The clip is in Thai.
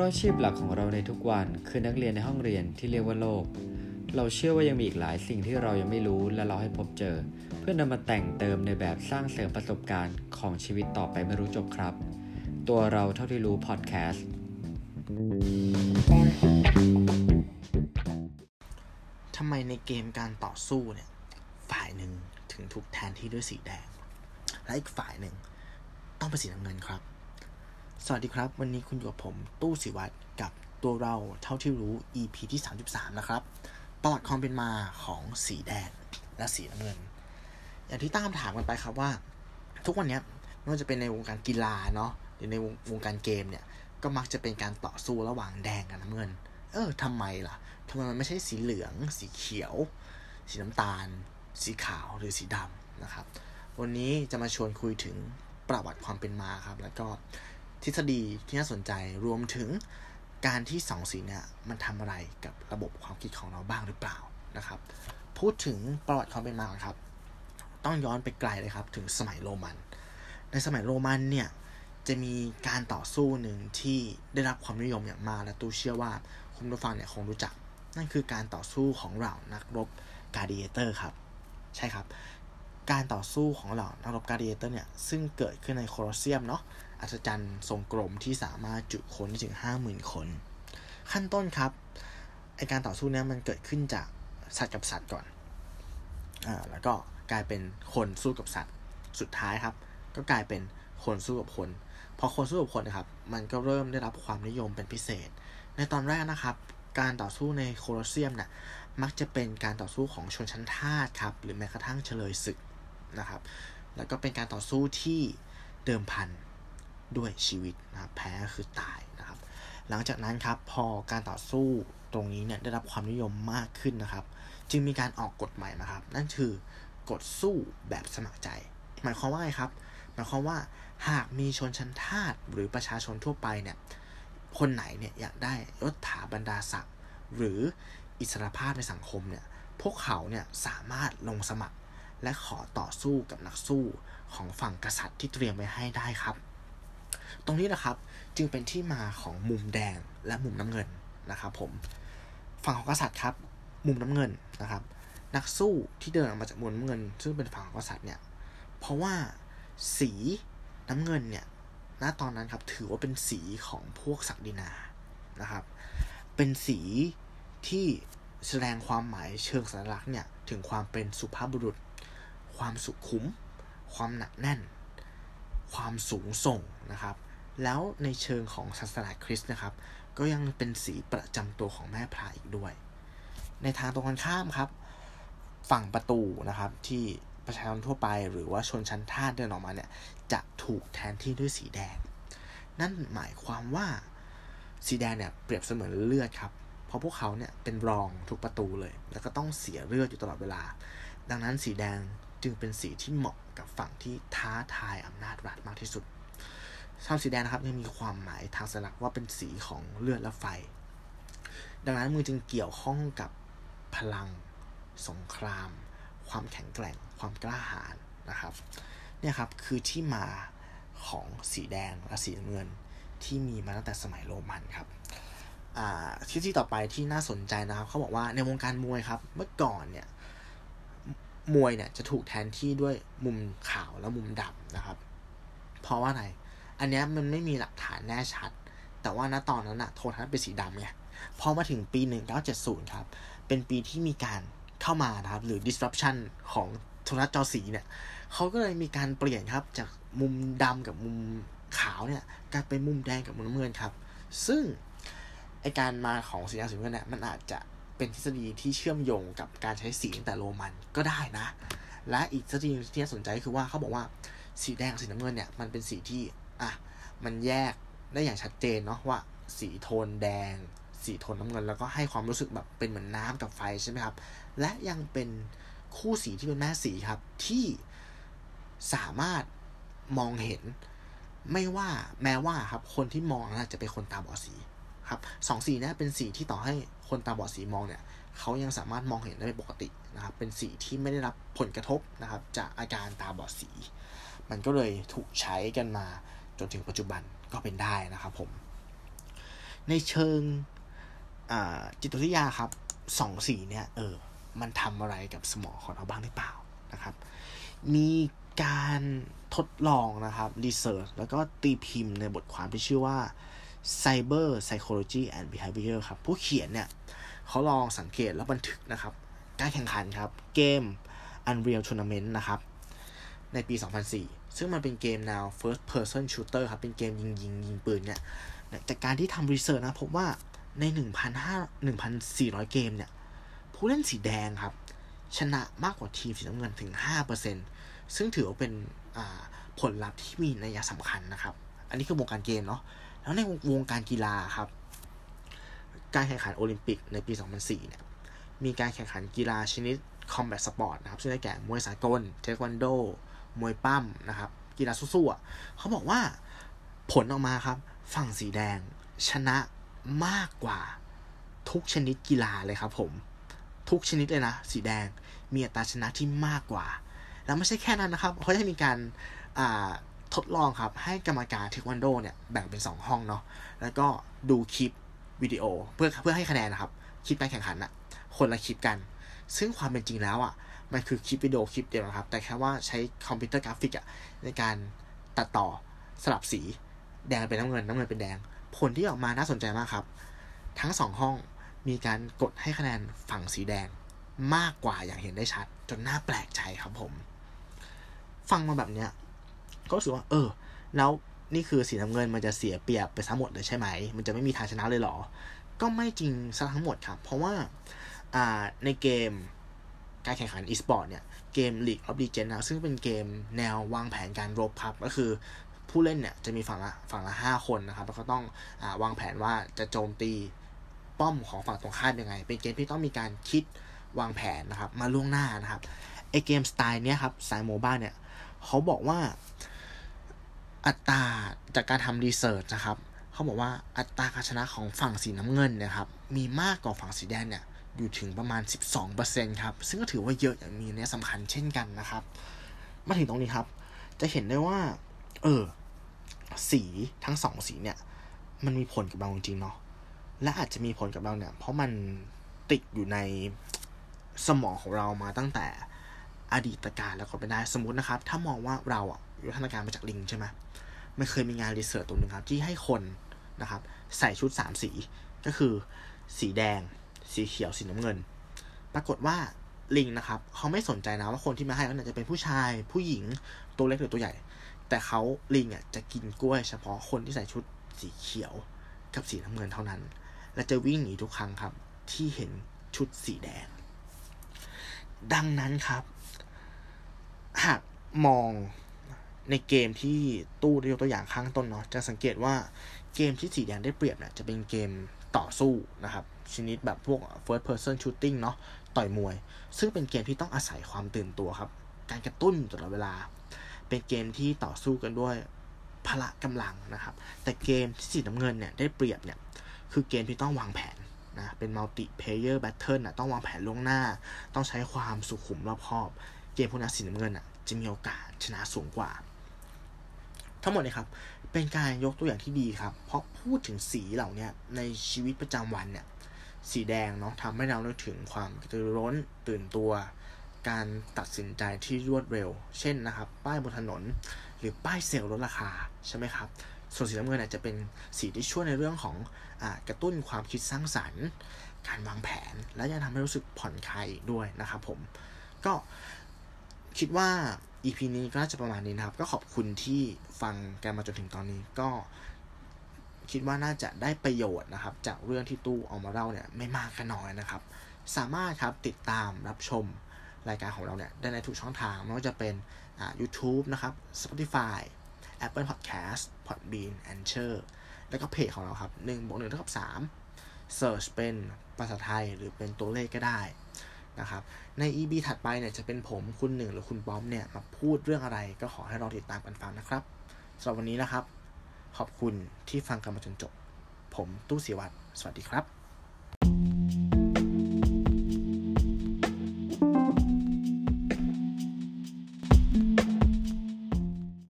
ราะอาชีพหลักของเราในทุกวันคือนักเรียนในห้องเรียนที่เรียกว่าโลก เราเชื่อว่ายังมีอีกหลายสิ่งที่เรายังไม่รู้และเราให้พบเจอ เพื่อนำมาแต่งเติมในแบบสร้างเสริมประสบการณ์ของชีวิตต่อไปไม่รู้จบครับ ตัวเราเท่าที่รู้พอดแคสต์ทำไมในเกมการต่อสู้เนี่ย ฝ่ายหนึ่งถึงถูกแทนที่ด้วยสีแดง และอีกฝ่ายหนึ่งต้องเป็นสีน้ำเงินครับ สวัสดีครับ วันนี้คุณอยู่กับผมตู้สิวัตรกับตัวเราเท่าที่รู้ EP ที่ 33 นะครับประวัติความเป็นมาของสีแดงและสีน้ำเงิน อย่างที่ตั้งคำถามกันไปครับว่า ทุกวันนี้ไม่ว่าจะเป็นในวงการกีฬาเนาะหรือในวงวงการเกมเนี่ย ก็มักจะเป็นการต่อสู้ระหว่างแดงกับน้ำเงิน เออทำไมล่ะทำไมมันไม่ใช่สีเหลือง สีเขียว สีน้ำตาล สีขาวหรือสีดำนะครับ วันนี้จะมาชวนคุยถึงประวัติความเป็นมาครับ แล้วก็ ทฤษฎีที่น่าสนใจรวมถึงการที่สองสีเนี่ยมันทำอะไรกับระบบความคิดของเราบ้างหรือเปล่านะครับ พูดถึงประวัติความเป็นมากครับ ต้องย้อนไปไกลเลยครับ ถึงสมัยโรมัน ในสมัยโรมันเนี่ยจะมีการต่อสู้หนึ่งที่ได้รับความนิยมอย่างมากและตูเชื่อว่าคุณผู้ฟังเนี่ยคงรู้จัก นั่นคือการต่อสู้ของเหล่านักรบกา a ดิเอเตอร์ครับ ใช่ครับ การต่อสู้ของเหล่านักรบกา a ดิเอเตอร์เนี่ยซึ่งเกิดขึ้นในโคลอสเซียมเนาะ อัศจรรย์ทรงกลมที่สามารถจุคนได้ถึง 50,000 คน ขั้นต้นครับไอ้การต่อสู้เนี้ยมันเกิดขึ้นจากสัตว์กับสัตว์ก่อนอ่าแล้วก็กลายเป็นคนสู้กับสัตว์สุดท้ายครับ ก็กลายเป็นคนสู้กับคนพอคนสู้กับคนนะครับ มันก็เริ่มได้รับความนิยมเป็นพิเศษ ในตอนแรกนะครับ การต่อสู้ในโคลอสเซียมเนี่ยมักจะเป็นการต่อสู้ของชนชั้นทาสครับ หรือแม้กระทั่งเฉลยศึกนะครับ แล้วก็เป็นการต่อสู้ที่เดิมพัน ด้วยชีวิตนะครับแพ้คือตายนะครับ หลังจากนั้นครับพอการต่อสู้ตรงนี้เนี่ยได้รับความนิยมมากขึ้นนะครับ จึงมีการออกกฎใหม่มาครับ นั่นคือกฎสู้แบบสมัครใจ หมายความว่าไงครับหมายความว่าหากมีชนชั้นทาสหรือประชาชนทั่วไปเนี่ยคนไหนเนี่ยอยากได้ยศถาบรรดาศักดิ์หรืออิสรภาพในสังคมเนี่ยพวกเขาเนี่ยสามารถลงสมัคร และขอต่อสู้กับนักสู้ของฝั่งกษัตริย์ที่เตรียมไว้ให้ได้ครับ ตรงนี้นะครับจึงเป็นที่มาของมุมแดงและมุมน้ำเงินนะครับผมฝั่งของกษัตริย์ครับ มุมน้ำเงินนะครับ นักสู้ที่เดินออกมาจากมุมน้ำเงิน ซึ่งเป็นฝั่งของกษัตริย์เนี่ยเพราะว่าสีน้ำเงินเนี่ยณตอนนั้นครับถือว่าเป็นสีของพวกศักดินานะครับ เป็นสีที่แสดงความหมายเชิงสัญลักษณ์เนี่ยถึงความเป็นสุภาพบุรุษ ความสุขุม ความหนักแน่น ความสูงส่งนะครับ แล้วในเชิงของศาสนาคริสต์นะครับ ก็ยังเป็นสีประจำตัวของแม่พระอีกด้วย ในทางตรงกันข้ามครับ ฝั่งประตูนะครับที่ประชาชนทั่วไปหรือว่าชนชั้นทาสเดินออกมาเนี่ยจะถูกแทนที่ด้วยสีแดง นั่นหมายความว่าสีแดงเนี่ยเปรียบเสมือนเลือดครับเพราะพวกเขาเนี่ยเป็นรองทุกประตูเลย แล้วก็ต้องเสียเลือดอยู่ตลอดเวลา ดังนั้นสีแดง จึงเป็นสีที่เหมาะกับฝั่งที่ท้าทายอำนาจรัฐมากที่สุดชาสีแดงนะครับยังมีความหมายทางสลักว่าเป็นสีของเลือดและไฟ ดังนั้นมือจึงเกี่ยวข้องกับพลัง สงคราม ความแข็งแกร่ง ความกล้าหาญนะครับเนี่ยครับคือที่มาของสีแดงและสีเงินที่มีมาตั้งแต่สมัยโรมันครับที่ที่ต่อไปที่น่าสนใจนะครับเขาบอกว่าในวงการมวยครับ เมื่อก่อนเนี่ย มวยเนี่ยจะถูกแทนที่ด้วยมุมขาวและมุมดำนะครับ เพราะว่าอะไร อันนี้มันไม่มีหลักฐานแน่ชัด แต่ว่าณตอนนั้นอะโทนทัศน์เป็นสีดำไงพอมาถึงปี 1970 ครับ เป็นปีที่มีการเข้ามานะครับ หรือ disruption ของโทรทัศน์จอสีเนี่ยเขาก็เลยมีการเปลี่ยนครับจากมุมดำกับมุมขาวเนี่ยกลายเป็นมุมแดงกับมุมน้ำเงินครับ ซึ่งไอการมาของสีแดงสีน้ำเงินเนี่ยมันอาจจะ เป็นทฤษฎีที่เชื่อมโยงกับการใช้สีตั้งแต่โรมันก็ได้นะ และอีกทฤษฎีที่น่าสนใจคือว่าเขาบอกว่าสีแดงสีน้ำเงินเนี่ยมันเป็นสีที่อะมันแยกได้อย่างชัดเจนเนาะว่าสีโทนแดง สีโทนน้ำเงิน แล้วก็ให้ความรู้สึกแบบเป็นเหมือนน้ำกับไฟใช่ไหมครับ และยังเป็นคู่สีที่เป็นแม่สีครับที่สามารถมองเห็นไม่ว่าแม้ว่าครับคนที่มองน่าจะเป็นคนตาบอดสี ครับสองสีนี้เป็นสีที่ต่อให้คนตาบอดสีมองเนี่ยเขายังสามารถมองเห็นได้ปกตินะครับ เป็นสีที่ไม่ได้รับผลกระทบนะครับ จากอาการตาบอดสี มันก็เลยถูกใช้กันมาจนถึงปัจจุบันก็เป็นได้นะครับผม ในเชิงจิตวิทยาครับสองสีเนี่ยเออมันทำอะไรกับสมองของเราบ้างหรือเปล่านะครับ มีการทดลองนะครับรีเสิร์ชแล้วก็ตีพิมพ์ในบทความที่ชื่อว่า Cyber Psychology and Behavior ครับ ผู้เขียนเนี่ยเขาลองสังเกตและบันทึกนะครับ การแข่งขันครับ เกม Unreal Tournament นะครับ ในปี 2004 ซึ่งมันเป็นเกมแนว first person shooter ครับ เป็นเกมยิงยิงยิงปืนเนี่ย จากการที่ทำรีเสิร์ชนะพบว่าใน1,400 เกมเนี่ย ผู้เล่นสีแดงครับ ชนะมากกว่าทีมสีน้ำเงินถึง 5%ซึ่งถือว่าเป็นผลลัพธ์ที่มีนัยสำคัญนะครับ อันนี้คือวงการเกมเนาะ แล้วในวงการกีฬาครับ การแข่งขันโอลิมปิกในปี 2004 เนี่ย มีการแข่งขันกีฬาชนิด combat sport นะครับซึ่งได้แก่มวยสากล เทควันโด มวยปล้ำนะครับ กีฬาสู้ๆเขาบอกว่าผลออกมาครับ ฝั่งสีแดงชนะมากกว่าทุกชนิดกีฬาเลยครับผม ทุกชนิดเลยนะ สีแดงมีอัตราชนะที่มากกว่า แล้วไม่ใช่แค่นั้นนะครับเขาจะมีการ ทดลองครับ ให้กรรมการเทควันโดเนี่ยแบ่งเป็น 2 ห้องเนาะแล้วก็ดูคลิปวิดีโอเพื่อเพื่อให้คะแนนนะครับ คลิปการแข่งขันอะคนละคลิปกัน ซึ่งความเป็นจริงแล้วอะมันคือคลิปวิดีโอคลิปเดียวนะครับ แต่แค่ว่าใช้คอมพิวเตอร์กราฟิกอะในการตัดต่อสลับสี แดงเป็นน้ำเงินน้ำเงินเป็นแดง ผลที่ออกมาน่าสนใจมากครับ ทั้งสองห้องมีการกดให้คะแนนฝั่งสีแดงมากกว่าอย่างเห็นได้ชัด จนน่าแปลกใจครับผม ฟังมาแบบเนี้ย ก็รู้สึกว่า เออ แล้วนี่คือสีน้ำเงินมันจะเสียเปรียบไปทั้งหมดเลยใช่ไหม มันจะไม่มีทางชนะเลยหรอ ก็ไม่จริงซะทั้งหมดครับ เพราะว่าอ่าในเกมการแข่งขันอีสปอร์ตเนี่ย เกม League of Legends นะซึ่งเป็นเกมแนววางแผนการรบครับ ก็คือผู้เล่นเนี่ยจะมีฝั่งละฝั่งละห้าคนนะครับ แล้วก็ต้องอวางแผนว่าจะโจมตีป้อมของฝั่งตรงข้ามยังไง เป็นเกมที่ต้องมีการคิดวางแผนนะครับ มาล่วงหน้านะครับไอเกมสไตล์เนี้ยครับสายโมบ้าเนี่ยเขาบอกว่า อัตราจากการทำรีเสิร์ชนะครับเขาบอกว่าอัตราการชนะของฝั่งสีน้ำเงินนี่ยครับมีมากกว่าฝั่งสีแดงเนี่ยอยู่ถึงประมาณ 12%ครับซึ่งก็ถือว่าเยอะอย่างมีนี่ยสำคัญเช่นกันนะครับ มาถึงตรงนี้ครับ จะเห็นได้ว่า เออ สีทั้งสองสีเนี่ย มันมีผลกับเราจริงๆเนาะและอาจจะมีผลกับเราเนี่ย เพราะมันติดอยู่ในสมองของเรามาตั้งแต่อดีตการแล้วก็ไปได้สมมตินะครับ ถ้ามองว่าเราอะ อยู่ทันการมาจากลิงใช่ไหมมันเคยมีงานรีเสิร์ชตัวหนึ่งครับ ที่ให้คนนะครับ ใส่ชุดสามสีก็คือ สีแดง สีเขียวสีน้ำเงิน ปรากฏว่าลิงนะครับเขาไม่สนใจนะว่าคนที่มาให้เขาเนี่ยจะเป็นผู้ชาย ผู้หญิงตัวเล็กหรือตัวใหญ่ แต่เขาลิงอะจะกินกล้วยเฉพาะคนที่ใส่ชุดสีเขียวกับสีน้ำเงินเท่านั้น และจะวิ่งหนีทุกครั้งครับ ที่เห็นชุดสีแดง ดังนั้นครับ หากมอง ในเกมที่ตู้ยกตัวอย่างข้างต้นเนาะจะสังเกตว่าเกมที่สีแดงได้เปรียบเนี่ยจะเป็นเกมต่อสู้นะครับชนิดแบบพวก first person shooting เนาะต่อยมวย ซึ่งเป็นเกมที่ต้องอาศัยความตื่นตัวครับ การกระตุ้นตลอดเวลา เป็นเกมที่ต่อสู้กันด้วยพละกำลังนะครับ แต่เกมที่สีน้ำเงินเนี่ยได้เปรียบเนี่ยคือเกมที่ต้องวางแผนนะเป็น multiplayer battle นะต้องวางแผนล่วงหน้า ต้องใช้ความสุขุมรอบคอบ เกมพวกนั้นสีน้ำเงินอะจะมีโอกาสชนะสูงกว่า ทั้งหมดเลยครับ เป็นการยกตัวอย่างที่ดีครับ เพราะพูดถึงสีเหล่านี้ในชีวิตประจำวันเนี่ย สีแดงเนาะทำให้เรานึกถึงความกระตือรือร้นตื่นตัว การตัดสินใจที่รวดเร็ว เช่นนะครับ ป้ายบนถนน หรือป้ายเซลล์ลดราคาใช่ไหมครับ ส่วนสีน้ำเงินจะเป็นสีที่ช่วยในเรื่องของอกระตุ้นความคิดสร้างสรรค์ การวางแผน และยังทำให้รู้สึกผ่อนคลายด้วยนะครับผม ก็คิดว่า EP นี้ก็น่าจะประมาณนี้นะครับ ก็ขอบคุณที่ฟังกันมาจนถึงตอนนี้ก็คิดว่าน่าจะได้ประโยชน์นะครับ จากเรื่องที่ตู้เอามาเล่าเนี่ยไม่มากก็น้อยนะครับ สามารถครับติดตามรับชมรายการของเราเนี่ยได้ในทุกช่องทางไม่ว่าจะเป็นอ่า YouTube นะครับ Spotify Apple Podcast Podbean Anchor แล้วก็เพจของเราครับ1บวก1เท่ากับ3 Search เป็นภาษาไทยหรือเป็นตัวเลขก็ได้ นะครับใน EB ถัดไปเนี่ยจะเป็นผมคุณหนึ่งหรือคุณป้อมเนี่ยมาพูดเรื่องอะไรก็ขอให้เราติดตามกันฟังนะครับสำหรับวันนี้นะครับ ขอบคุณที่ฟังกันมาจนจบ ผมตู้สีวัตรสวัสดีครับ